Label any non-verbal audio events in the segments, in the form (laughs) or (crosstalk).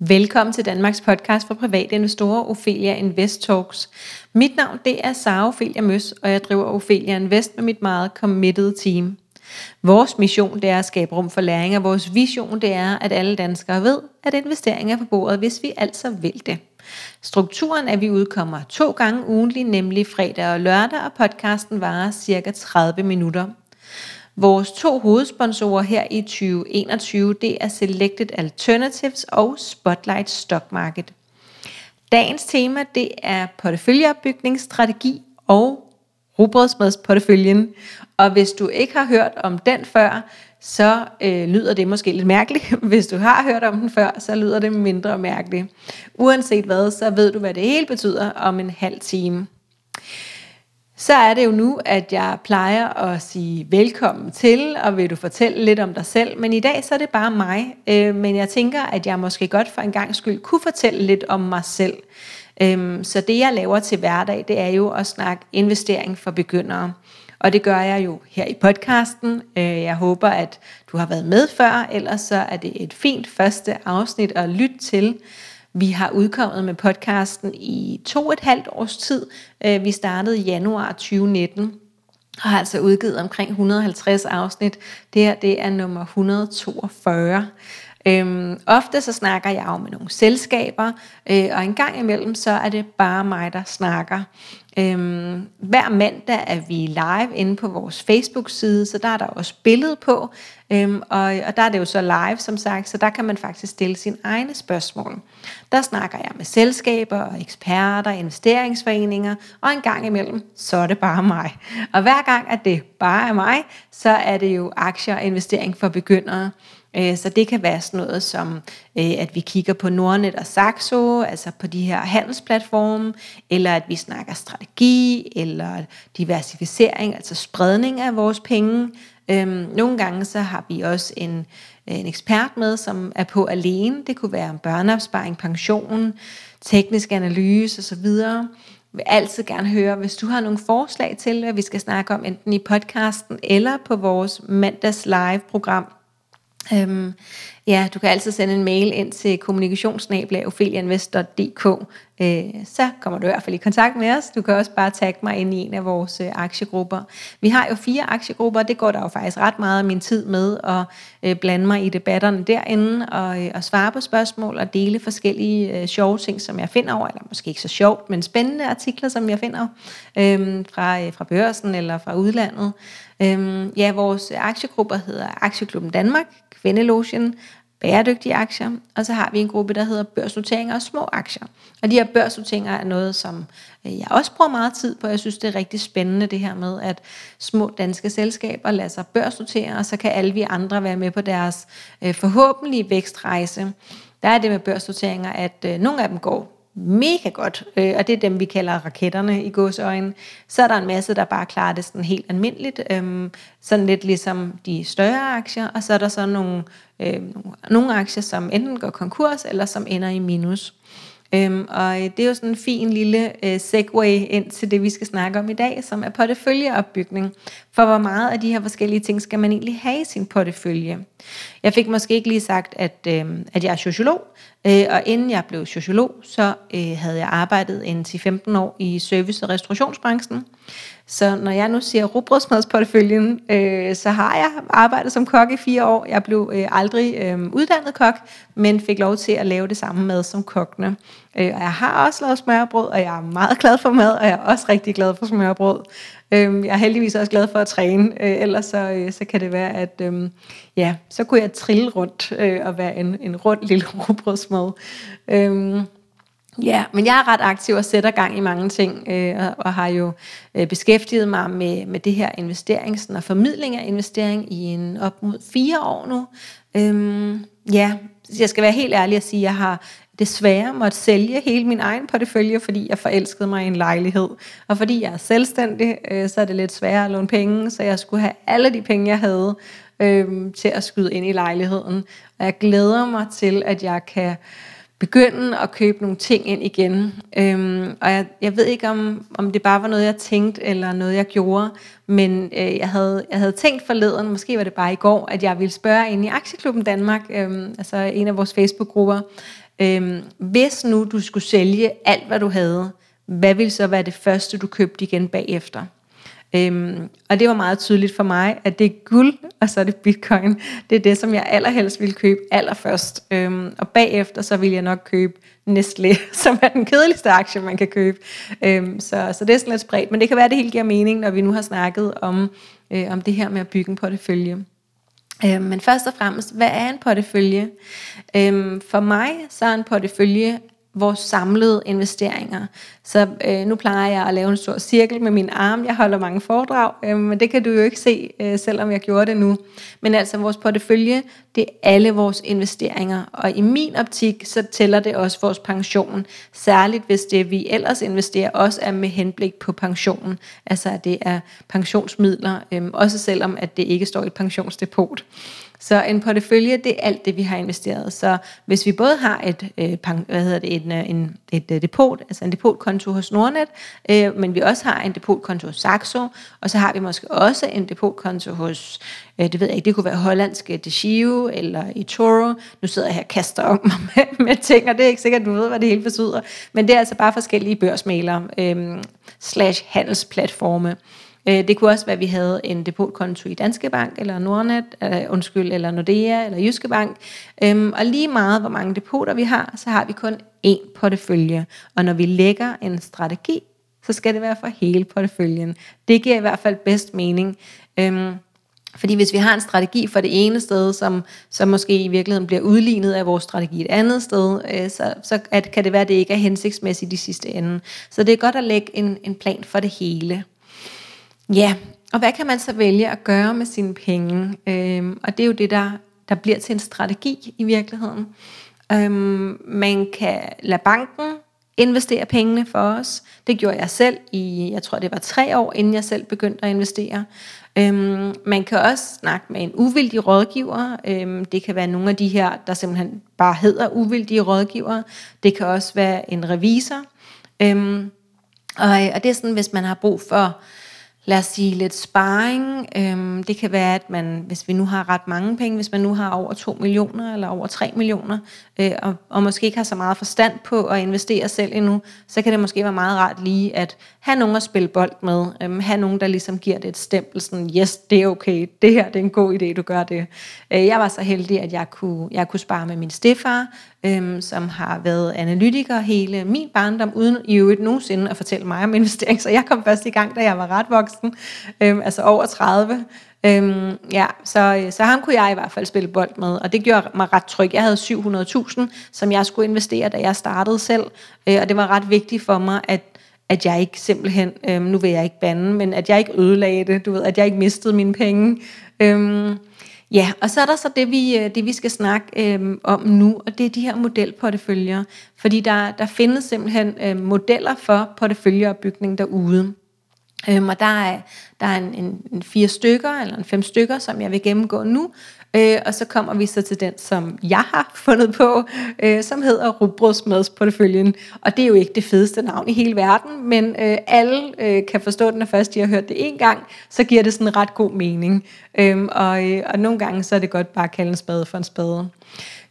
Velkommen til Danmarks podcast for private investorer, Ophelia Invest Talks. Mit navn det er Sara Ophelia Møs, og jeg driver Ophelia Invest med mit meget committed team. Vores mission det er at skabe rum for læring, og vores vision det er, at alle danskere ved, at investering er på bordet, hvis vi altså vil det. Strukturen er, at vi udkommer to gange ugentlig, nemlig fredag og lørdag, og podcasten varer cirka 30 minutter. Vores to hovedsponsorer her i 2021, det er Selected Alternatives og Spotlight Stock Market. Dagens tema, det er porteføljeopbygningsstrategi og rugbrødsmadsporteføljen. Og hvis du ikke har hørt om den før, så øh, lyder det måske lidt mærkeligt. (laughs) Hvis du har hørt om den før, så lyder det mindre mærkeligt. Uanset hvad, så ved du, hvad det hele betyder om en halv time. Så er det jo nu, at jeg plejer at sige velkommen til, og vil du fortælle lidt om dig selv. Men i dag så er det bare mig. Øh, men jeg tænker, at jeg måske godt for en gang skyld kunne fortælle lidt om mig selv. Øh, så det jeg laver til hverdag, det er jo at snakke investering for begyndere. Og det gør jeg jo her i podcasten. Øh, jeg håber, at du har været med før, ellers så er det et fint første afsnit at lytte til. Vi har udkommet med podcasten i to og et halvt års tid. Øh, vi startede i januar 2019 og har altså udgivet omkring 150 afsnit. Det her det er nummer 142. Øhm, ofte så snakker jeg jo med nogle selskaber, øh, og en gang imellem så er det bare mig, der snakker. Øhm, hver mandag er vi live inde på vores Facebook-side, så der er der også billede på, øhm, og, og der er det jo så live, som sagt, så der kan man faktisk stille sine egne spørgsmål. Der snakker jeg med selskaber og eksperter, investeringsforeninger, og en gang imellem, så er det bare mig. Og hver gang, at det bare er mig, så er det jo aktier og investering for begyndere. Øh, så det kan være sådan noget som, øh, at vi kigger på Nordnet og Saxo, altså på de her handelsplatforme, eller at vi snakker strategi, eller diversificering, altså spredning af vores penge. Øhm, nogle gange så har vi også en, en ekspert med, som er på alene. Det kunne være børneopsparing, pension, teknisk analyse osv. Jeg vil altid gerne høre, hvis du har nogle forslag til, hvad vi skal snakke om, enten i podcasten eller på vores mandags live program, Øhm, ja, du kan altid sende en mail ind til kommunikationsnabla.ofelianvest.dk øh, så kommer du i hvert fald i kontakt med os. Du kan også bare tagge mig ind i en af vores øh, aktiegrupper. Vi har jo fire aktiegrupper, og det går der jo faktisk ret meget af min tid med at øh, blande mig i debatterne derinde og, øh, og svare på spørgsmål og dele forskellige øh, sjove ting, som jeg finder over, eller måske ikke så sjovt, men spændende artikler, som jeg finder øh, fra, øh, fra børsen eller fra udlandet. Øh, ja, vores aktiegrupper hedder Aktieklubben Danmark, Kvindelogen, bæredygtige aktier, og så har vi en gruppe, der hedder børsnoteringer og små aktier. Og de her børsnoteringer er noget, som øh, jeg også bruger meget tid på. Jeg synes, det er rigtig spændende det her med, at små danske selskaber lader sig børsnotere, og så kan alle vi andre være med på deres øh, forhåbentlige vækstrejse. Der er det med børsnoteringer, at øh, nogle af dem går mega godt, øh, og det er dem, vi kalder raketterne i godsøjne. Så er der en masse, der bare klarer det sådan helt almindeligt, øh, sådan lidt ligesom de større aktier, og så er der så nogle, øh, nogle aktier, som enten går konkurs, eller som ender i minus. Øhm, og øh, det er jo sådan en fin lille øh, segue ind til det, vi skal snakke om i dag, som er porteføljeopbygning. For hvor meget af de her forskellige ting skal man egentlig have i sin portefølje? Jeg fik måske ikke lige sagt, at, øh, at jeg er sociolog, øh, og inden jeg blev sociolog, så øh, havde jeg arbejdet en 10-15 år i service- og restaurationsbranchen. Så når jeg nu siger rugbrødsmadsportføljen, øh, så har jeg arbejdet som kok i fire år. Jeg blev øh, aldrig øh, uddannet kok, men fik lov til at lave det samme mad som kokkene. Øh, og jeg har også lavet smørbrød, og jeg er meget glad for mad, og jeg er også rigtig glad for smørbrød. Øh, jeg er heldigvis også glad for at træne, øh, ellers så, øh, så kan det være, at øh, ja, så kunne jeg trille rundt øh, og være en, en rund lille rugbrødsmad. Øh, Ja, men jeg er ret aktiv og sætter gang i mange ting, øh, og, og har jo øh, beskæftiget mig med, med det her investerings- og formidling af investering i en op mod fire år nu. Øhm, ja, jeg skal være helt ærlig at sige, at jeg har desværre måtte sælge hele min egen portefølje, fordi jeg forelskede mig i en lejlighed. Og fordi jeg er selvstændig, øh, så er det lidt sværere at låne penge, så jeg skulle have alle de penge, jeg havde, øh, til at skyde ind i lejligheden. Og jeg glæder mig til, at jeg kan begynde at købe nogle ting ind igen. Øhm, og jeg, jeg ved ikke, om, om det bare var noget, jeg tænkte, eller noget, jeg gjorde, men øh, jeg, havde, jeg havde tænkt forleden, måske var det bare i går, at jeg ville spørge ind i Aktieklubben Danmark, øhm, altså en af vores Facebook-grupper, øhm, hvis nu du skulle sælge alt, hvad du havde, hvad ville så være det første, du købte igen bagefter? Øhm, og det var meget tydeligt for mig, at det er guld, og så er det bitcoin. Det er det, som jeg allerhelst ville købe allerførst. Øhm, og bagefter, så vil jeg nok købe Nestlé, (laughs) som er den kedeligste aktie, man kan købe. Øhm, så, så det er sådan lidt spredt. Men det kan være, at det helt giver mening, når vi nu har snakket om, øh, om det her med at bygge en portefølje. Øhm, men først og fremmest, hvad er en portefølje? Øhm, for mig så er en portefølje vores samlede investeringer. Så øh, nu plejer jeg at lave en stor cirkel med min arm. Jeg holder mange foredrag, øh, men det kan du jo ikke se, øh, selvom jeg gjorde det nu. Men altså vores portefølje, det er alle vores investeringer. Og i min optik, så tæller det også vores pension. Særligt hvis det, vi ellers investerer, også er med henblik på pensionen. Altså at det er pensionsmidler, øh, også selvom at det ikke står i et pensionsdepot. Så en portefølje, det er alt det, vi har investeret. Så hvis vi både har et, øh, hvad hedder det, en, øh, en, et øh, depot, altså en depotkonto hos Nordnet, øh, men vi også har en depotkonto hos Saxo, og så har vi måske også en depotkonto hos, øh, det ved jeg ikke, det kunne være hollandske Deshio eller eToro. Nu sidder jeg her og kaster om mig (laughs) med, med ting, og det er ikke sikkert, at du ved, hvad det hele betyder. Men det er altså bare forskellige børsmalere øh, slash handelsplatforme. Øh, det kunne også være, at vi havde en depotkonto i Danske Bank, eller Nordnet, eller, undskyld, eller Nordea, eller Jyske Bank. Øhm, og lige meget, hvor mange depoter vi har, så har vi kun én portefølje. Og når vi lægger en strategi, så skal det være for hele porteføljen. Det giver i hvert fald bedst mening. Øhm, fordi hvis vi har en strategi for det ene sted, som, som måske i virkeligheden bliver udlignet af vores strategi et andet sted, øh, så, så at, kan det være, at det ikke er hensigtsmæssigt i sidste ende. Så det er godt at lægge en, en plan for det hele. Ja, og hvad kan man så vælge at gøre med sine penge? Øhm, og det er jo det, der, der bliver til en strategi i virkeligheden. Øhm, man kan lade banken investere pengene for os. Det gjorde jeg selv i, jeg tror det var tre år, inden jeg selv begyndte at investere. Øhm, man kan også snakke med en uvildig rådgiver. Øhm, det kan være nogle af de her, der simpelthen bare hedder uvildige rådgivere. Det kan også være en revisor. Øhm, og, og det er sådan, hvis man har brug for lad os sige, lidt sparring. Øhm, det kan være, at man, hvis vi nu har ret mange penge, hvis man nu har over 2 millioner eller over 3 millioner, øh, og, og måske ikke har så meget forstand på at investere selv endnu, så kan det måske være meget rart lige at have nogen at spille bold med. Øhm, have nogen, der ligesom giver det et stempel, sådan, yes, det er okay, det her det er en god idé, du gør det. Øh, jeg var så heldig, at jeg kunne, jeg kunne spare med min stefar, øhm, som har været analytiker hele min barndom, uden i øvrigt nogensinde at fortælle mig om investering. Så jeg kom først i gang, da jeg var ret voksen, øhm, altså over 30. Øhm, ja, så, øh, så ham kunne jeg i hvert fald spille bold med, og det gjorde mig ret tryg. Jeg havde 700.000, som jeg skulle investere, da jeg startede selv, øh, og det var ret vigtigt for mig, at at jeg ikke simpelthen, øhm, nu vil jeg ikke bande, men at jeg ikke ødelagde det, du ved, at jeg ikke mistede mine penge. Øhm, Ja, og så er der så det, vi, øh, det, vi skal snakke øhm, om nu, og det er de her modelporteføljer. Fordi der, der findes simpelthen øhm, modeller for porteføljeopbygning derude. Øhm, og der er, der er en, en, en fire stykker, eller en fem stykker, som jeg vil gennemgå nu. Øh, og så kommer vi så til den, som jeg har fundet på, øh, som hedder Rugbrødsmadsporteføljen. Og det er jo ikke det fedeste navn i hele verden, men øh, alle øh, kan forstå den, når først de har hørt det en gang, så giver det sådan en ret god mening. Øh, og, øh, og nogle gange så er det godt bare at kalde en spade for en spade.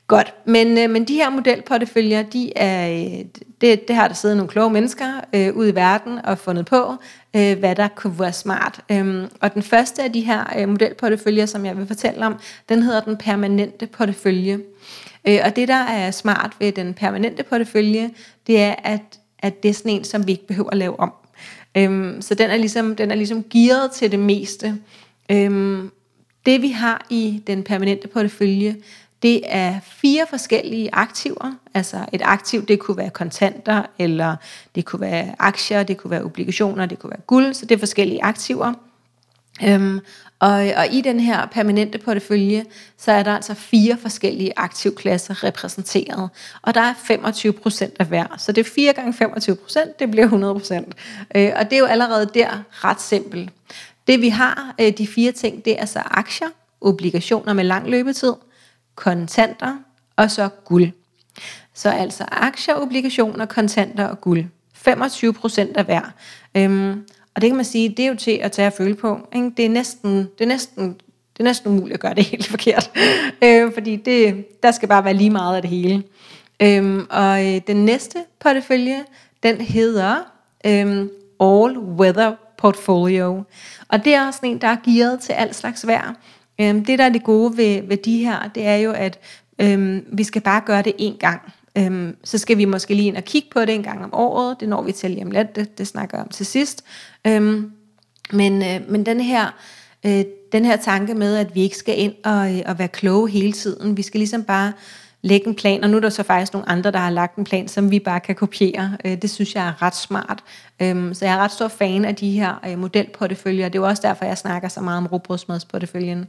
Godt, men, øh, men de her modelporteføljer, de er, øh, det, det har der siddet nogle kloge mennesker øh, ude i verden og fundet på, øh, hvad der kunne være smart. Øhm, og den første af de her øh, modelporteføljer, som jeg vil fortælle om, den hedder den permanente portefølje. Øh, og det, der er smart ved den permanente portefølje, det er, at, at det er sådan en, som vi ikke behøver at lave om. Øhm, så den er, ligesom, den er ligesom gearet til det meste. Øhm, det vi har i den permanente portefølje, det er fire forskellige aktiver. Altså et aktiv, det kunne være kontanter, eller det kunne være aktier, det kunne være obligationer, det kunne være guld, så det er forskellige aktiver. Øhm, og, og i den her permanente portefølje, så er der altså fire forskellige aktivklasser repræsenteret. Og der er 25 procent af hver. Så det er 4 gange 25 procent, det bliver 100 procent. Øh, og det er jo allerede der ret simpelt. Det vi har, øh, de fire ting, det er så aktier, obligationer med lang løbetid, kontanter og så guld. Så altså aktier, obligationer, kontanter og guld. 25 procent af hver. Øhm, og det kan man sige, det er jo til at tage og føle på. Ikke? Det, er næsten, det, er næsten, det er næsten umuligt at gøre det (laughs) helt forkert. Øh, fordi det, der skal bare være lige meget af det hele. Øhm, og øh, den næste portefølje, den hedder øhm, All Weather Portfolio. Og det er også en, der er gearet til alt slags vejr. Øhm, det, der er det gode ved, ved de her, det er jo, at øhm, vi skal bare gøre det én gang. Øhm, så skal vi måske lige ind og kigge på det en gang om året. Det når vi til lige om lidt. Det, det snakker jeg om til sidst. Øhm, men, øh, men den her øh, den her tanke med, at vi ikke skal ind og, øh, og være kloge hele tiden. Vi skal ligesom bare lægge en plan, og nu er der så faktisk nogle andre, der har lagt en plan, som vi bare kan kopiere. Øh, det synes jeg er ret smart. Øhm, så jeg er ret stor fan af de her øh, modelporteføljer, det er jo også derfor, jeg snakker så meget om robrødsmadsporteføljen.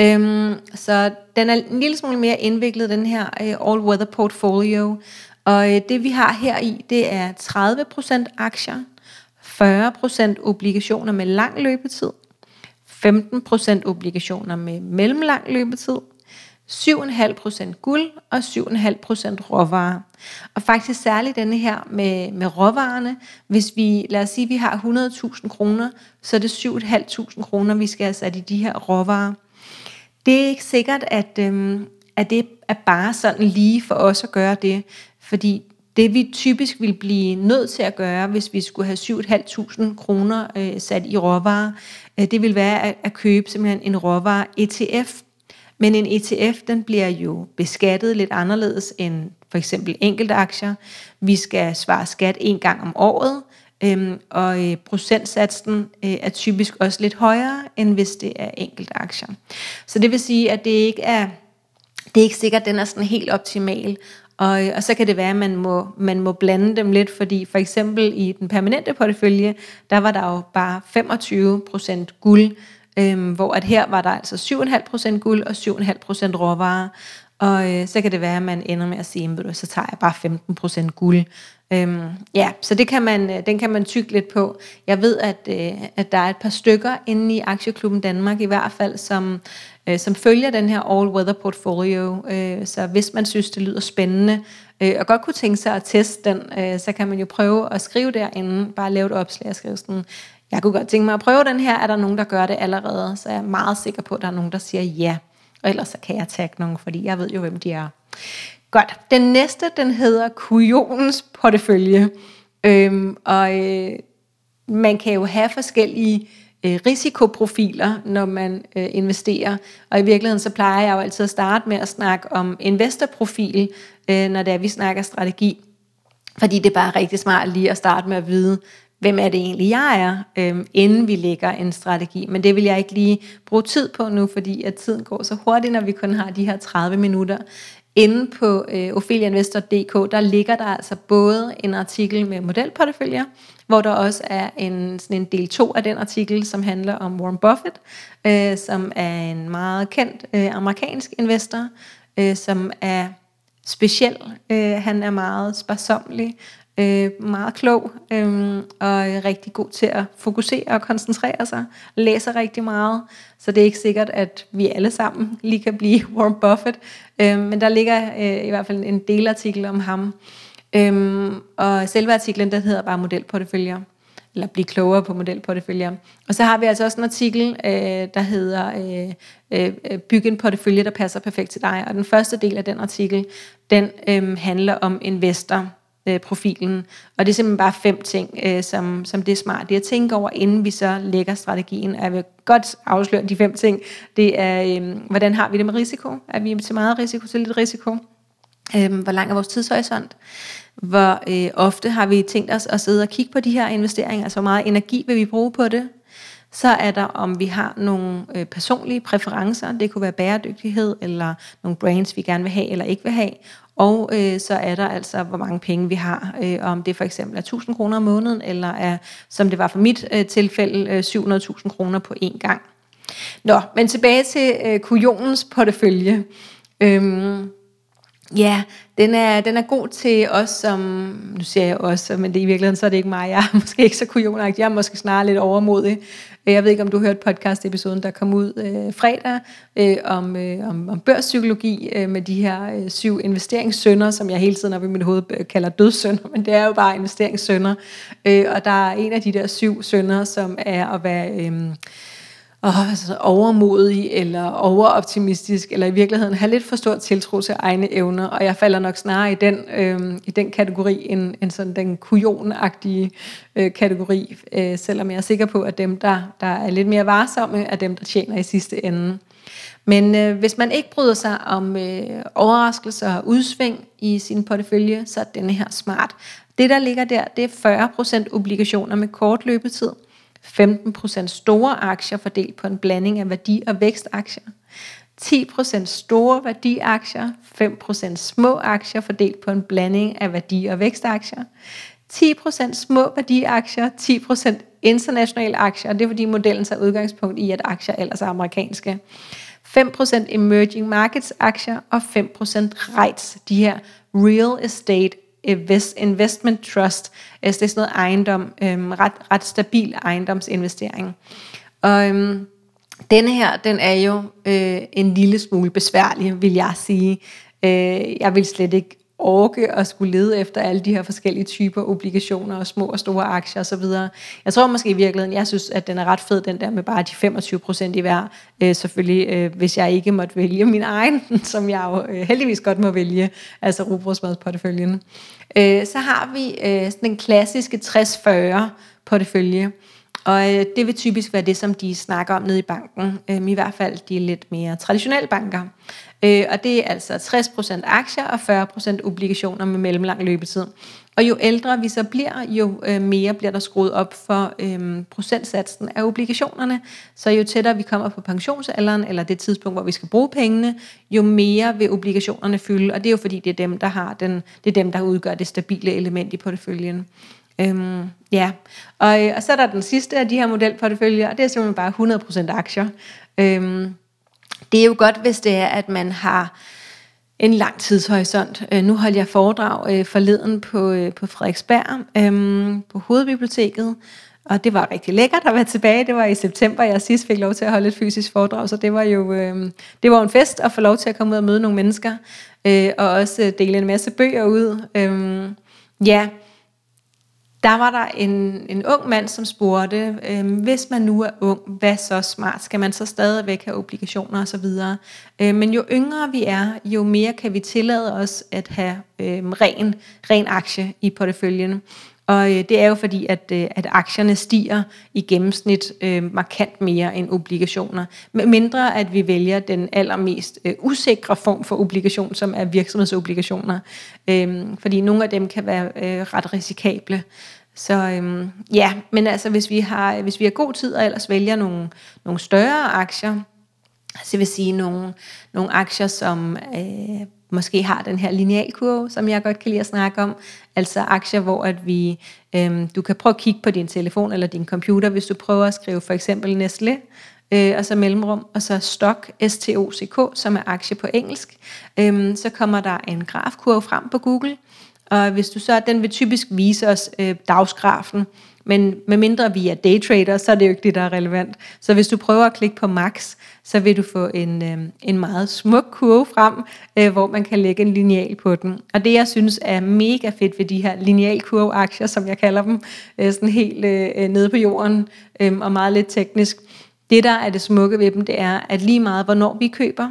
Øhm, så den er en lille smule mere indviklet, den her øh, all-weather portfolio, og det vi har her i, det er 30% aktier, 40% obligationer med lang løbetid, 15% obligationer med mellemlang løbetid, 7,5% guld og 7,5% råvarer. Og faktisk særligt denne her med, med råvarerne. Hvis vi, lad os sige, at vi har 100.000 kroner, så er det 7.500 kroner, vi skal have sat i de her råvarer. Det er ikke sikkert, at, øhm, at det er bare sådan lige for os at gøre det, fordi det vi typisk vil blive nødt til at gøre, hvis vi skulle have 7.500 kroner øh, sat i råvarer, øh, det vil være at, at købe simpelthen en råvarer ETF. Men en ETF, den bliver jo beskattet lidt anderledes end for eksempel enkelte aktier. Vi skal svare skat en gang om året, øhm, og øh, procentsatsen øh, er typisk også lidt højere, end hvis det er enkelte aktier. Så det vil sige, at det ikke er det er ikke sikkert, at den er sådan helt optimal. Og, øh, og så kan det være, at man må, man må blande dem lidt, fordi for eksempel i den permanente portefølje, der var der jo bare 25% guld, øhm, hvor at her var der altså 7,5% guld og 7,5% råvarer. Og øh, så kan det være, at man ender med at sige, at så tager jeg bare 15% guld. Øhm, ja, så det kan man, øh, den kan man tykke lidt på. Jeg ved, at, øh, at der er et par stykker inde i Aktieklubben Danmark i hvert fald, som, øh, som følger den her all-weather portfolio. Øh, så hvis man synes, det lyder spændende, øh, og godt kunne tænke sig at teste den, øh, så kan man jo prøve at skrive derinde, bare lave et opslag og skrive sådan, jeg kunne godt tænke mig at prøve den her, er der nogen, der gør det allerede, så jeg er meget sikker på, at der er nogen, der siger ja. Og ellers så kan jeg tagge nogen, fordi jeg ved jo, hvem de er. Godt. Den næste, den hedder kujonens portefølje. Øhm, og øh, man kan jo have forskellige øh, risikoprofiler, når man øh, investerer. Og i virkeligheden så plejer jeg jo altid at starte med at snakke om investorprofil, øh, når det er, vi snakker strategi. Fordi det er bare rigtig smart lige at starte med at vide, hvem er det egentlig, jeg er, øh, inden vi lægger en strategi. Men det vil jeg ikke lige bruge tid på nu, fordi at tiden går så hurtigt, når vi kun har de her 30 minutter. Inde på øh, opheliainvestor.dk, der ligger der altså både en artikel med modelporteføljer, hvor der også er en, sådan en del 2 af den artikel, som handler om Warren Buffett, øh, som er en meget kendt øh, amerikansk investor, øh, som er speciel. Øh, han er meget sparsomlig, øh, meget klog øh, og rigtig god til at fokusere og koncentrere sig, læser rigtig meget, så det er ikke sikkert, at vi alle sammen lige kan blive (laughs) Warren Buffett, øh, men der ligger øh, i hvert fald en delartikel om ham, øh, og selve artiklen, den hedder bare modelporteføljer, eller blive klogere på modelporteføljer. Og så har vi altså også en artikel, øh, der hedder øh, øh, Byg en portefølje, der passer perfekt til dig. Og den første del af den artikel, den øh, handler om investor øh, profilen. Og det er simpelthen bare fem ting, øh, som, som det er smart det at tænke over, inden vi så lægger strategien. Og jeg vil godt afsløre de fem ting. Det er, øh, hvordan har vi det med risiko? Er vi til meget risiko, til lidt risiko? Øh, hvor lang er vores tidshorisont? Hvor øh, ofte har vi tænkt os at sidde og kigge på de her investeringer? Altså, hvor meget energi vil vi bruge på det? Så er der, om vi har nogle øh, personlige præferencer. Det kunne være bæredygtighed, eller nogle brands, vi gerne vil have eller ikke vil have og øh, så er der altså, hvor mange penge vi har, øh, om det for eksempel er 1000 kroner om måneden, eller er, som det var for mit øh, tilfælde, øh, 700.000 kroner på én gang. Nå, men tilbage til øh, kujonens portefølje. Øhm, Ja, den er, den er god til os som, nu siger jeg også, men det i virkeligheden så er det ikke mig, jeg er (laughs) måske ikke så kujonagtig, jeg er måske snarere lidt overmodig. Øh, jeg ved ikke, om du hørte podcast-episoden, der kom ud øh, fredag øh, om, øh, om, om børspsykologi øh, med de her øh, syv investeringssønder, som jeg hele tiden op i mit hoved øh, kalder dødssønder, (laughs) men det er jo bare investeringssønder. Øh, og der er en af de der syv sønder, som er at være... Øh, oh, altså overmodig eller overoptimistisk, eller i virkeligheden have lidt for stor tiltro til egne evner, og jeg falder nok snarere i den, øh, i den kategori, end, end sådan den kujonagtige øh, kategori, øh, selvom jeg er sikker på, at dem, der, der er lidt mere varsomme, er dem, der tjener i sidste ende. Men øh, hvis man ikke bryder sig om øh, overraskelser og udsving i sin portefølje, så er denne her smart. Det, der ligger der, det er 40% obligationer med kort løbetid – 15% store aktier fordelt på en blanding af værdi- og vækstaktier. 10% store værdiaktier, 5% små aktier fordelt på en blanding af værdi- og vækstaktier. 10% små værdiaktier, 10% internationale aktier, og det er fordi modellen tager udgangspunkt i, at aktier ellers er amerikanske. 5% emerging markets aktier og 5% REITs, de her real estate Øh, investment trust. Altså det er sådan noget ejendom, øhm, ret, ret stabil ejendomsinvestering. Og øhm, denne her, den er jo øh, en lille smule besværlig, vil jeg sige. Øh, jeg vil slet ikke orke at skulle lede efter alle de her forskellige typer obligationer og små og store aktier osv. Jeg tror måske i virkeligheden, jeg synes, at den er ret fed, den der med bare de 25 procent i hver. Øh, selvfølgelig, øh, hvis jeg ikke måtte vælge min egen, (laughs) som jeg jo øh, heldigvis godt må vælge, altså rugbrødsmadsporteføljen. Øh, så har vi øh, sådan en klassiske 60-40 portefølje, og øh, det vil typisk være det, som de snakker om nede i banken, øh, i hvert fald de lidt mere traditionelle banker. Øh, og det er altså 60% aktier og 40% obligationer med mellemlang løbetid. Og jo ældre vi så bliver, jo øh, mere bliver der skruet op for øh, procentsatsen af obligationerne. Så jo tættere vi kommer på pensionsalderen, eller det tidspunkt, hvor vi skal bruge pengene, jo mere vil obligationerne fylde. Og det er jo fordi, det er dem, der har den, det er dem, der udgør det stabile element i porteføljen. Øhm, ja, og, øh, og så er der den sidste af de her modelporteføljer, og det er simpelthen bare 100% aktier. Øhm, det er jo godt, hvis det er, at man har en lang tidshorisont. Øh, nu holdt jeg foredrag øh, forleden på, øh, på Frederiksberg, øh, på Hovedbiblioteket, og det var rigtig lækkert at være tilbage. Det var i september, jeg sidst fik lov til at holde et fysisk foredrag, så det var jo øh, det var en fest at få lov til at komme ud og møde nogle mennesker, øh, og også dele en masse bøger ud. Øh, ja, der var der en, en ung mand, som spurgte, øh, hvis man nu er ung, hvad så smart? Skal man så stadigvæk have obligationer osv.? Øh, men jo yngre vi er, jo mere kan vi tillade os at have øh, ren, ren aktie i porteføljen. Og øh, det er jo fordi, at, øh, at aktierne stiger i gennemsnit øh, markant mere end obligationer. Med mindre at vi vælger den allermest øh, usikre form for obligation, som er virksomhedsobligationer. Øh, fordi nogle af dem kan være øh, ret risikable. Så øhm, ja, men altså hvis vi har hvis vi har god tid og ellers vælger nogle, nogle større aktier, så vil sige nogle, nogle aktier, som øh, måske har den her linealkurve, som jeg godt kan lide at snakke om. Altså aktier, hvor at vi, øhm, du kan prøve at kigge på din telefon eller din computer, hvis du prøver at skrive for eksempel Nestlé, øh, og så mellemrum, og så stock, S-T-O-C-K, som er aktie på engelsk. Øhm, så kommer der en grafkurve frem på Google, og hvis du så, den vil typisk vise os øh, dagsgrafen, men med mindre vi er daytrader, så er det jo ikke det, der er relevant. Så hvis du prøver at klikke på max, så vil du få en, øh, en meget smuk kurve frem, øh, hvor man kan lægge en lineal på den. Og det, jeg synes er mega fedt ved de her linealkurveaktier, som jeg kalder dem, øh, sådan helt øh, øh nede på jorden øh, og meget lidt teknisk, det, der er det smukke ved dem, det er, at lige meget hvornår vi køber,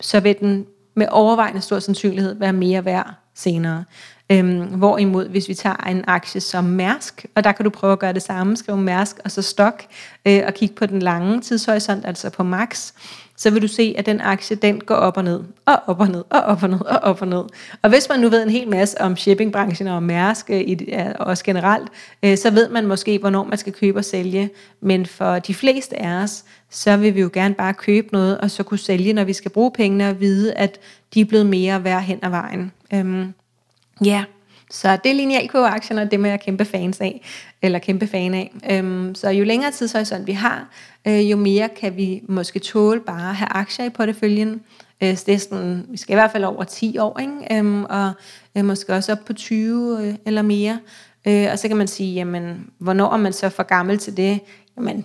så vil den med overvejende stor sandsynlighed være mere værd senere. Øhm, hvorimod, hvis vi tager en aktie som Mærsk, og der kan du prøve at gøre det samme, skrive Mærsk og så stok, øh, og kigge på den lange tidshorisont, altså på max, så vil du se, at den aktie, den går op og ned, og op og ned, og op og ned, og op og ned. Og hvis man nu ved en hel masse om shippingbranchen og Mærsk, øh, i, også generelt, øh, så ved man måske, hvornår man skal købe og sælge. Men for de fleste af os, så vil vi jo gerne bare købe noget, og så kunne sælge, når vi skal bruge pengene, og vide, at de er blevet mere værd hen ad vejen. Øhm, ja, så det er linealkurve-aktierne, og dem er jeg kæmpe fans af, eller kæmpe fan af. Øhm, så jo længere tidshorisont vi har, øh, jo mere kan vi måske tåle bare at have aktier i porteføljen. Øh, det er sådan, vi skal i hvert fald over 10 år, ikke? Øhm, og øh, måske også op på 20 øh, eller mere. Øh, og så kan man sige, jamen, hvornår er man så for gammel til det? Jamen,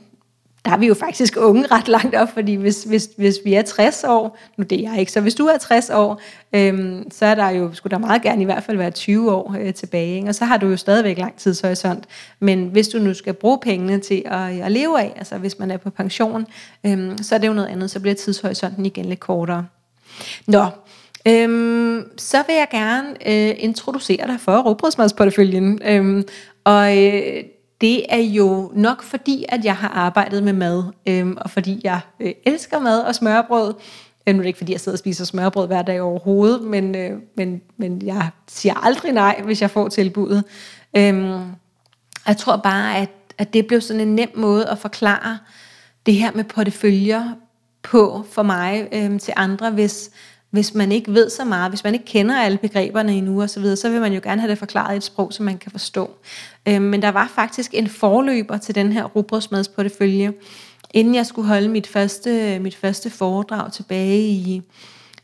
der er vi jo faktisk unge ret langt op, fordi hvis, hvis, hvis vi er 60 år, nu det er jeg ikke, så hvis du er 60 år, øhm, så er der jo, skulle der meget gerne i hvert fald være 20 år øh, tilbage, ikke? og så har du jo stadigvæk lang tidshorisont. Men hvis du nu skal bruge pengene til at, at leve af, altså hvis man er på pension, øhm, så er det jo noget andet, så bliver tidshorisonten igen lidt kortere. Nå, øhm, så vil jeg gerne øh, introducere dig for råbrødsmadsporteføljen. Øhm, og øh, det er jo nok fordi, at jeg har arbejdet med mad, øhm, og fordi jeg øh, elsker mad og smørbrød. Øh, nu er det ikke fordi, jeg sidder og spiser smørbrød hver dag overhovedet, men, øh, men, men jeg siger aldrig nej, hvis jeg får tilbuddet. Øhm, jeg tror bare, at, at det blev sådan en nem måde at forklare det her med porteføljer på for mig øhm, til andre, hvis, hvis man ikke ved så meget, hvis man ikke kender alle begreberne endnu og så videre, så vil man jo gerne have det forklaret i et sprog, som man kan forstå. Øhm, men der var faktisk en forløber til den her rugbrødsmadsportefølje, inden jeg skulle holde mit første, mit første foredrag tilbage i,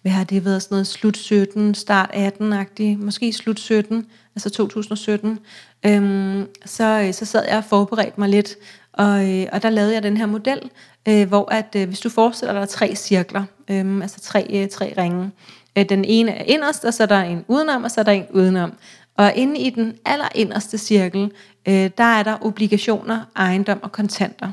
hvad har det været, sådan noget slut 17, start 18-agtigt, måske slut 17, altså 2017, øhm, så, øh, så sad jeg og forberedte mig lidt, og, øh, og der lavede jeg den her model, øh, hvor at øh, hvis du forestiller dig tre cirkler, øh, altså tre, øh, tre ringe, øh, den ene er inderst, og så er der en udenom, og så er der en udenom. Og inde i den aller inderste cirkel, øh, der er der obligationer, ejendom og kontanter.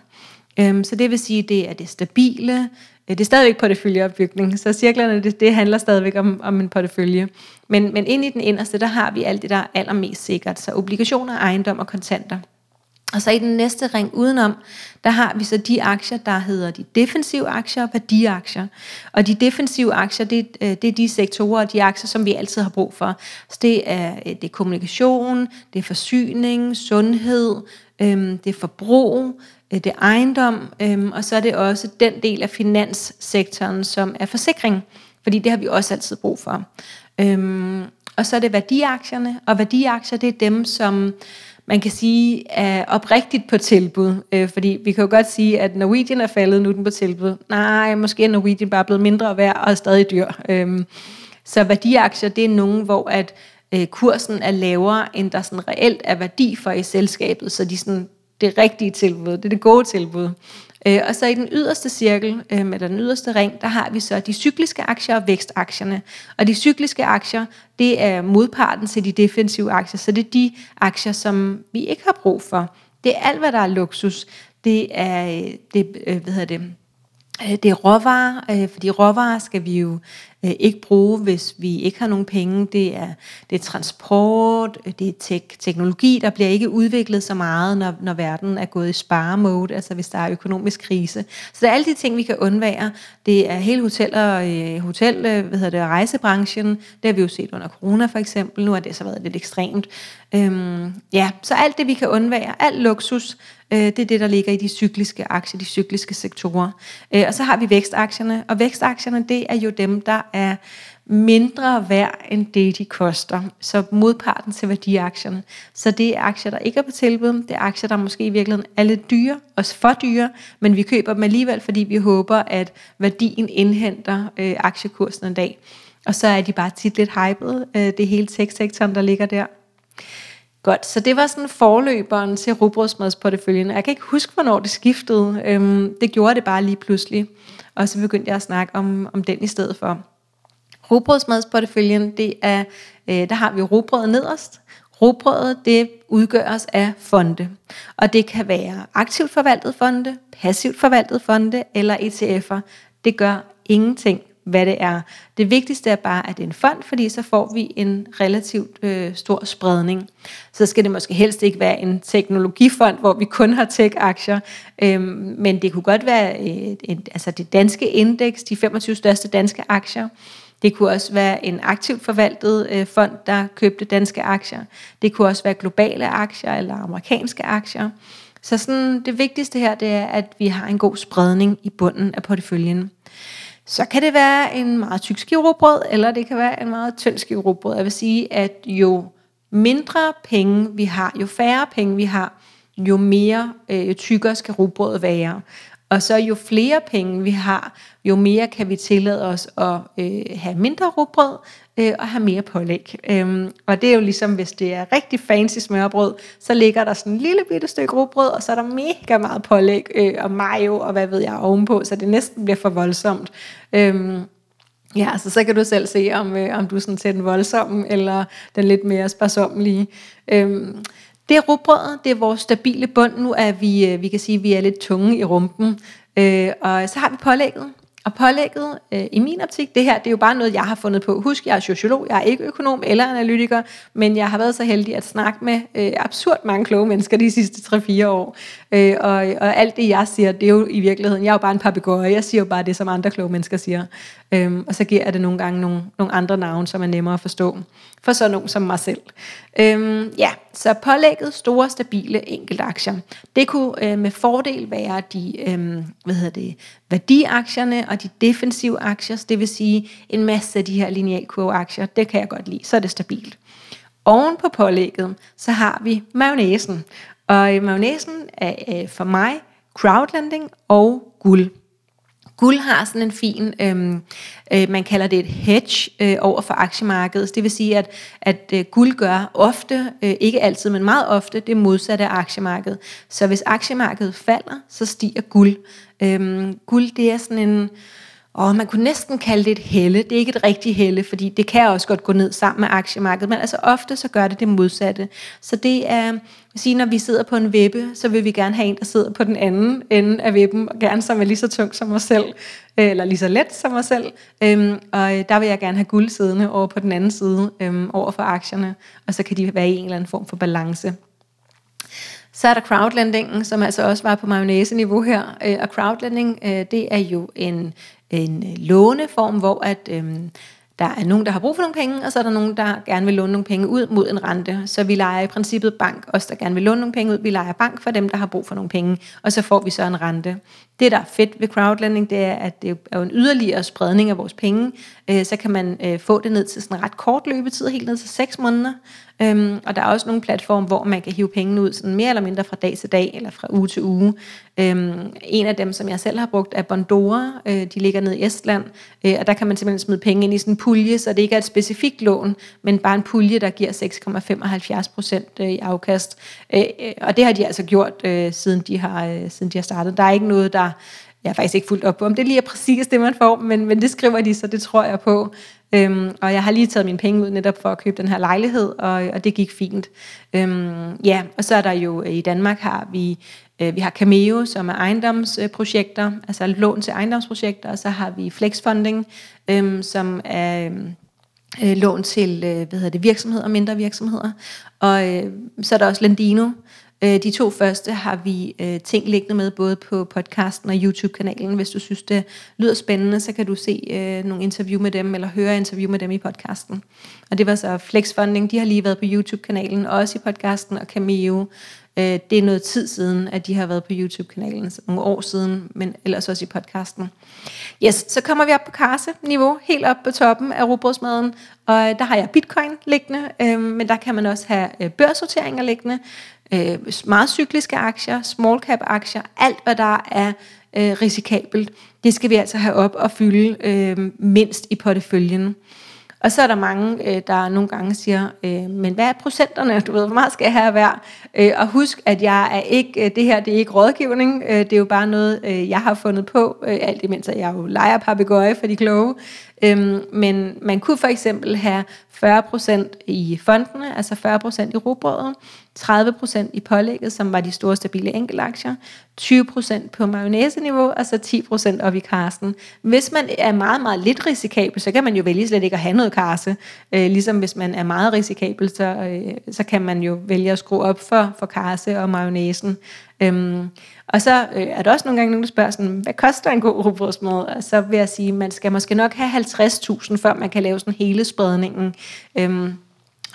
Øh, så det vil sige, det er det stabile, øh, det er stadigvæk porteføljeopbygning, så cirklerne, det, det handler stadigvæk om, om en portefølje. Men, men inde i den inderste, der har vi alt det, der er allermest sikkert, så obligationer, ejendom og kontanter. Og så i den næste ring udenom, der har vi så de aktier, der hedder de defensive aktier og værdiaktier. Og de defensive aktier, det, øh, det er de sektorer og de aktier, som vi altid har brug for. Så det er, øh, det er kommunikation, det er forsyning, sundhed, øhm, det er forbrug, øh, det er ejendom, øhm, og så er det også den del af finanssektoren, som er forsikring. Fordi det har vi også altid brug for. Øhm, og så er det værdiaktierne, og værdiaktier, det er dem, som man kan sige, er oprigtigt på tilbud. Øh, fordi vi kan jo godt sige, at Norwegian er faldet, nu er den på tilbud. Nej, måske er Norwegian bare blevet mindre værd og er stadig dyr. Øh, så værdiaktier, det er nogen, hvor at øh, kursen er lavere, end der sådan reelt er værdi for i selskabet, så de sådan, det rigtige tilbud, det er det gode tilbud. Øh, og så i den yderste cirkel, øh, med den yderste ring, der har vi så de cykliske aktier og vækstaktierne. Og de cykliske aktier, det er modparten til de defensive aktier, så det er de aktier, som vi ikke har brug for. Det er alt, hvad der er luksus. Det er, øh, det, øh, hvad hedder det, Øh, det er råvarer, øh, fordi råvarer skal vi jo øh, ikke bruge, hvis vi ikke har nogen penge. Det er, det er transport, det er tek- teknologi, der bliver ikke udviklet så meget, når, når verden er gået i sparemode, altså hvis der er økonomisk krise. Så det er alle de ting, vi kan undvære. Det er hele hotel og hotel, hvad hedder det, rejsebranchen. Det har vi jo set under corona for eksempel. Nu har det så været lidt ekstremt. Øhm, ja, så alt det, vi kan undvære, alt luksus, Øh, det er det, der ligger i de cykliske aktier, de cykliske sektorer. Øh, og så har vi vækstaktierne, og vækstaktierne, det er jo dem, der er mindre værd end det, de koster. Så modparten til værdiaktierne. Så det er aktier, der ikke er på tilbud. Det er aktier, der måske i virkeligheden er lidt dyre, også for dyre, men vi køber dem alligevel, fordi vi håber, at værdien indhenter øh, aktiekursen en dag. Og så er de bare tit lidt hyped, øh, det hele tech-sektoren, der ligger der. Godt, så det var sådan forløberen til rugbrødsmadsporteføljen. Jeg kan ikke huske, hvornår det skiftede. Øhm, det gjorde det bare lige pludselig. Og så begyndte jeg at snakke om, om den i stedet for. Rugbrødsmadsporteføljen, det er, øh, der har vi rugbrødet nederst. Rugbrødet, det udgøres af fonde. Og det kan være aktivt forvaltet fonde, passivt forvaltet fonde eller ETF'er. Det gør ingenting hvad det er. Det vigtigste er bare, at det er en fond, fordi så får vi en relativt øh, stor spredning. Så skal det måske helst ikke være en teknologifond, hvor vi kun har tech-aktier, øhm, men det kunne godt være øh, et, et, altså det danske indeks, de 25 største danske aktier. Det kunne også være en aktivt forvaltet øh, fond, der købte danske aktier. Det kunne også være globale aktier eller amerikanske aktier. Så sådan, det vigtigste her, det er, at vi har en god spredning i bunden af porteføljen så kan det være en meget tyk skive rugbrød, eller det kan være en meget tynd skive rugbrød. Jeg vil sige, at jo mindre penge vi har, jo færre penge vi har, jo mere øh, tykkere skal rugbrødet være. Og så jo flere penge vi har, jo mere kan vi tillade os at øh, have mindre rugbrød øh, og have mere pålæg. Øhm, og det er jo ligesom, hvis det er rigtig fancy smørbrød, så ligger der sådan en lille bitte stykke rugbrød, og så er der mega meget pålæg øh, og mayo og hvad ved jeg ovenpå, så det næsten bliver for voldsomt. Øhm, Ja, så så kan du selv se, om, øh, om du sådan til den voldsomme, eller den lidt mere sparsommelige. Øhm, det er rugbrødet, det er vores stabile bund. Nu er vi, øh, vi kan sige, at vi er lidt tunge i rumpen. Øh, og så har vi pålægget. Og pålægget, øh, i min optik, det her, det er jo bare noget, jeg har fundet på. Husk, jeg er sociolog, jeg er ikke økonom eller analytiker, men jeg har været så heldig at snakke med øh, absurd mange kloge mennesker de sidste 3-4 år. Øh, og, og alt det, jeg siger, det er jo i virkeligheden, jeg er jo bare en papegøje, jeg siger jo bare det, som andre kloge mennesker siger. Øhm, og så giver jeg det nogle gange nogle, nogle andre navne, som er nemmere at forstå. For sådan nogen som mig selv. Øhm, ja, så pålægget store, stabile enkeltaktier. Det kunne øh, med fordel være de øh, hvad hedder det, værdiaktierne og de defensive aktier. Det vil sige en masse af de her linealkurveaktier. Det kan jeg godt lide. Så er det stabilt. Oven på pålægget, så har vi mayonnaisen. Og øh, mayonnaisen er øh, for mig crowdlending og guld. Guld har sådan en fin, øhm, øh, man kalder det et hedge øh, over for aktiemarkedet. Det vil sige, at, at øh, guld gør ofte, øh, ikke altid, men meget ofte, det modsatte af aktiemarkedet. Så hvis aktiemarkedet falder, så stiger guld. Øh, guld, det er sådan en og man kunne næsten kalde det et helle. Det er ikke et rigtigt helle, fordi det kan også godt gå ned sammen med aktiemarkedet, men altså ofte så gør det det modsatte. Så det er, sige, når vi sidder på en vippe, så vil vi gerne have en, der sidder på den anden ende af vippen, og gerne som er lige så tung som os selv, øh, eller lige så let som os selv. Øhm, og øh, der vil jeg gerne have guld siddende over på den anden side, øhm, over for aktierne, og så kan de være i en eller anden form for balance. Så er der crowdlendingen, som altså også var på mayonnaise-niveau her. Øh, og crowdlending, det er jo en en øh, låneform, hvor at, øhm, der er nogen, der har brug for nogle penge, og så er der nogen, der gerne vil låne nogle penge ud mod en rente. Så vi leger i princippet bank, os der gerne vil låne nogle penge ud, vi leger bank for dem, der har brug for nogle penge, og så får vi så en rente. Det, der er fedt ved crowdlending, det er, at det er en yderligere spredning af vores penge. Øh, så kan man øh, få det ned til sådan en ret kort løbetid, helt ned til 6 måneder. Øhm, og der er også nogle platforme, hvor man kan hive pengene ud sådan mere eller mindre fra dag til dag, eller fra uge til uge. Øhm, en af dem, som jeg selv har brugt, er Bondora. Øh, de ligger nede i Estland, øh, og der kan man simpelthen smide penge ind i sådan en pulje, så det ikke er et specifikt lån, men bare en pulje, der giver 6,75 procent øh, i afkast. Øh, øh, og det har de altså gjort, øh, siden, de har, øh, siden de har startet. Der er ikke noget, der jeg har faktisk ikke fuldt op på, om det lige er præcis det, man får, men, men det skriver de, så det tror jeg på. Øhm, og jeg har lige taget mine penge ud netop for at købe den her lejlighed, og, og det gik fint. Øhm, ja, og så er der jo øh, i Danmark har vi øh, vi har Cameo, som er ejendomsprojekter, øh, altså lån til ejendomsprojekter, og så har vi Flexfunding, øhm, som er øh, øh, lån til øh, hvad hedder det, virksomheder, mindre virksomheder. Og øh, så er der også Lendino, Øh, de to første har vi øh, ting liggende med, både på podcasten og YouTube-kanalen. Hvis du synes, det lyder spændende, så kan du se øh, nogle interview med dem, eller høre interview med dem i podcasten. Og det var så Flexfunding, de har lige været på YouTube-kanalen, og også i podcasten, og Cameo. Det er noget tid siden, at de har været på YouTube-kanalen, så nogle år siden, men ellers også i podcasten. Yes, så kommer vi op på karse-niveau, helt op på toppen af robotsmaden, og der har jeg bitcoin liggende, men der kan man også have børssorteringer liggende, øh, meget cykliske aktier, small cap aktier, alt hvad der er øh, risikabelt, det skal vi altså have op og fylde øh, mindst i porteføljen. Og så er der mange, øh, der nogle gange siger, øh, men hvad er procenterne? Du ved, hvor meget skal jeg have hver? Øh, og husk, at jeg er ikke, øh, det her det er ikke rådgivning, øh, det er jo bare noget, øh, jeg har fundet på, øh, alt imens jeg jo leger papegøje for de kloge. Øh, men man kunne for eksempel have 40% i fondene, altså 40% i robrødet, 30% i pålægget, som var de store stabile enkeltaktier, 20% på mayonnaise-niveau, og så 10% op i karsen. Hvis man er meget, meget lidt risikabel, så kan man jo vælge slet ikke at have noget karse. Øh, ligesom hvis man er meget risikabel, så, øh, så kan man jo vælge at skrue op for, for karse og mayonnaisen. Øhm, og så øh, er der også nogle gange nogen, der spørger sådan, hvad koster en god rugbrødsmad? Og så vil jeg sige, man skal måske nok have 50.000, før man kan lave sådan hele spredningen. Øhm,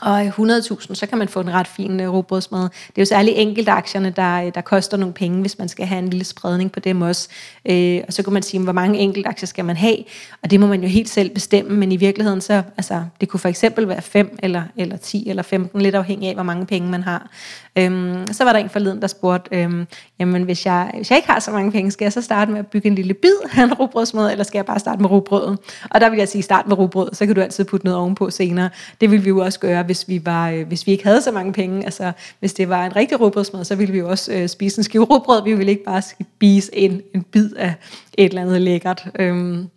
og 100.000, så kan man få en ret fin øh, robrødsmad. Det er jo særligt enkelte aktierne, der, øh, der koster nogle penge, hvis man skal have en lille spredning på dem også. Øh, og så kan man sige, hvor mange enkelte aktier skal man have? Og det må man jo helt selv bestemme, men i virkeligheden så, altså, det kunne for eksempel være 5 eller, eller 10 eller 15, lidt afhængig af, hvor mange penge man har. Øhm, så var der en forleden, der spurgte, øhm, jamen hvis jeg, hvis jeg ikke har så mange penge, skal jeg så starte med at bygge en lille bid af en robrødsmad, eller skal jeg bare starte med robrødet? Og der vil jeg sige, start med rugbrød, så kan du altid putte noget ovenpå senere. Det vil vi jo også gøre, hvis vi, var, øh, hvis vi ikke havde så mange penge. Altså, hvis det var en rigtig råbrødsmad, så ville vi jo også øh, spise en skive råbrød. Vi ville ikke bare spise en, en bid af et eller andet lækkert. Øhm,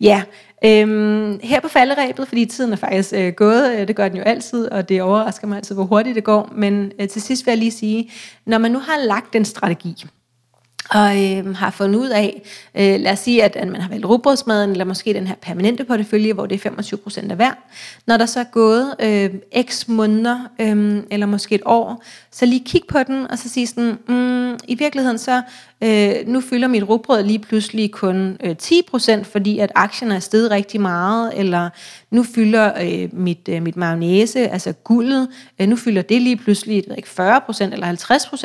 ja, Øhm, her på falderæbet, fordi tiden er faktisk øh, gået, øh, det gør den jo altid, og det overrasker mig altid, hvor hurtigt det går, men øh, til sidst vil jeg lige sige, når man nu har lagt den strategi, og øh, har fundet ud af, øh, lad os sige, at, at man har valgt rugbrødsmaden, eller måske den her permanente portefølje, hvor det er 25% af hver. Når der så er gået øh, x måneder, øh, eller måske et år, så lige kig på den, og så sige sådan, mm, i virkeligheden så, øh, nu fylder mit rugbrød lige pludselig kun øh, 10%, fordi at aktierne er steget rigtig meget, eller nu fylder øh, mit, øh, mit mayonnaise, altså guldet, øh, nu fylder det lige pludselig ikke, 40% eller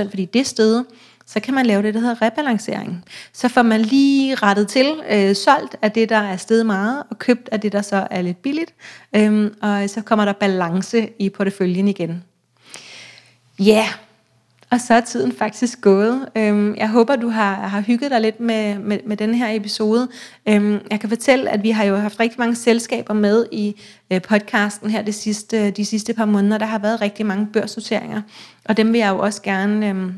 50%, fordi det er steget så kan man lave det, der hedder rebalancering. Så får man lige rettet til, øh, solgt af det, der er steget meget, og købt af det, der så er lidt billigt, øhm, og øh, så kommer der balance i porteføljen igen. Ja, yeah. og så er tiden faktisk gået. Øhm, jeg håber, du har, har hygget dig lidt med, med, med den her episode. Øhm, jeg kan fortælle, at vi har jo haft rigtig mange selskaber med i øh, podcasten her de sidste, de sidste par måneder. Der har været rigtig mange børsnoteringer, og dem vil jeg jo også gerne... Øhm,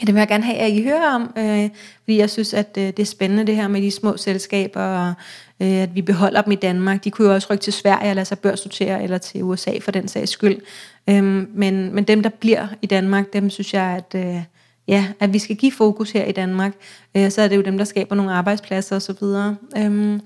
Ja, det vil jeg gerne have, at I hører om, øh, fordi jeg synes, at øh, det er spændende det her med de små selskaber, og øh, at vi beholder dem i Danmark. De kunne jo også rykke til Sverige og lade sig børsnotere, eller til USA for den sags skyld. Øh, men, men dem, der bliver i Danmark, dem synes jeg, at, øh, ja, at vi skal give fokus her i Danmark. Øh, så er det jo dem, der skaber nogle arbejdspladser osv. Øh,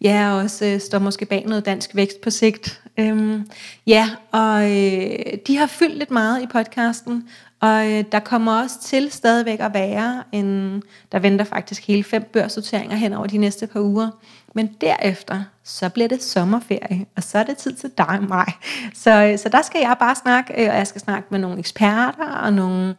ja, og også øh, står måske bag noget dansk vækst på sigt. Øhm, ja, og øh, de har fyldt lidt meget i podcasten, og øh, der kommer også til stadigvæk at være en, der venter faktisk hele fem børssorteringer hen over de næste par uger. Men derefter, så bliver det sommerferie, og så er det tid til dig og mig. Så, øh, så der skal jeg bare snakke, øh, og jeg skal snakke med nogle eksperter og nogle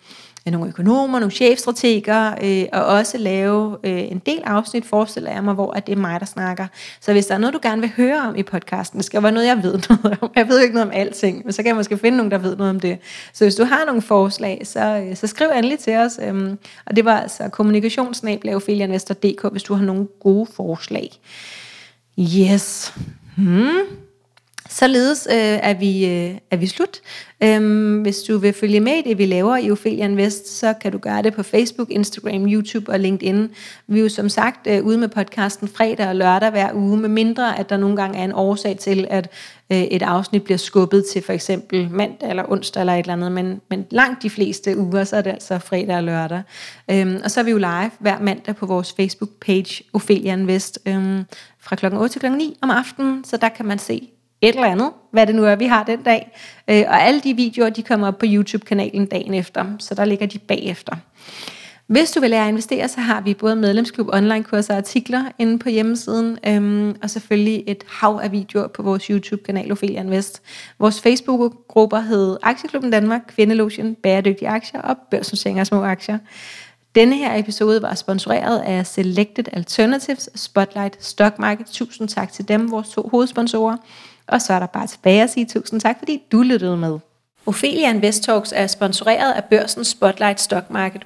nogle økonomer, nogle chefstrateger, øh, og også lave øh, en del afsnit, forestiller jeg mig, hvor at det er mig, der snakker. Så hvis der er noget, du gerne vil høre om i podcasten, det skal være noget, jeg ved (laughs) noget om. Jeg ved ikke noget om alting, men så kan jeg måske finde nogen, der ved noget om det. Så hvis du har nogle forslag, så, øh, så skriv endelig til os. Øh, og det var altså kommunikationsnabelaofilianvestor.dk, hvis du har nogle gode forslag. Yes. Hmm. Således øh, er, vi, øh, er vi slut. Øhm, hvis du vil følge med i det, vi laver i Ophelia Invest, så kan du gøre det på Facebook, Instagram, YouTube og LinkedIn. Vi er jo som sagt øh, ude med podcasten fredag og lørdag hver uge, med mindre at der nogle gange er en årsag til, at øh, et afsnit bliver skubbet til for eksempel mandag eller onsdag eller et eller andet, men, men langt de fleste uger, så er det altså fredag og lørdag. Øhm, og så er vi jo live hver mandag på vores Facebook-page Ophelia Invest øhm, fra kl. 8 til kl. 9 om aftenen, så der kan man se et eller andet, hvad det nu er, vi har den dag. Øh, og alle de videoer, de kommer op på YouTube-kanalen dagen efter, så der ligger de bagefter. Hvis du vil lære at investere, så har vi både medlemsklub, online-kurser og artikler inde på hjemmesiden, øhm, og selvfølgelig et hav af videoer på vores YouTube-kanal Ophelia Invest. Vores Facebook-grupper hedder Aktieklubben Danmark, Kvindelotion, Bæredygtige Aktier og Børsnotering af små aktier. Denne her episode var sponsoreret af Selected Alternatives, Spotlight Stock Market. Tusind tak til dem, vores to hovedsponsorer. Og så er der bare tilbage at sige tusind tak, fordi du lyttede med. Ophelia Invest Talks er sponsoreret af børsens Spotlight Stock Market.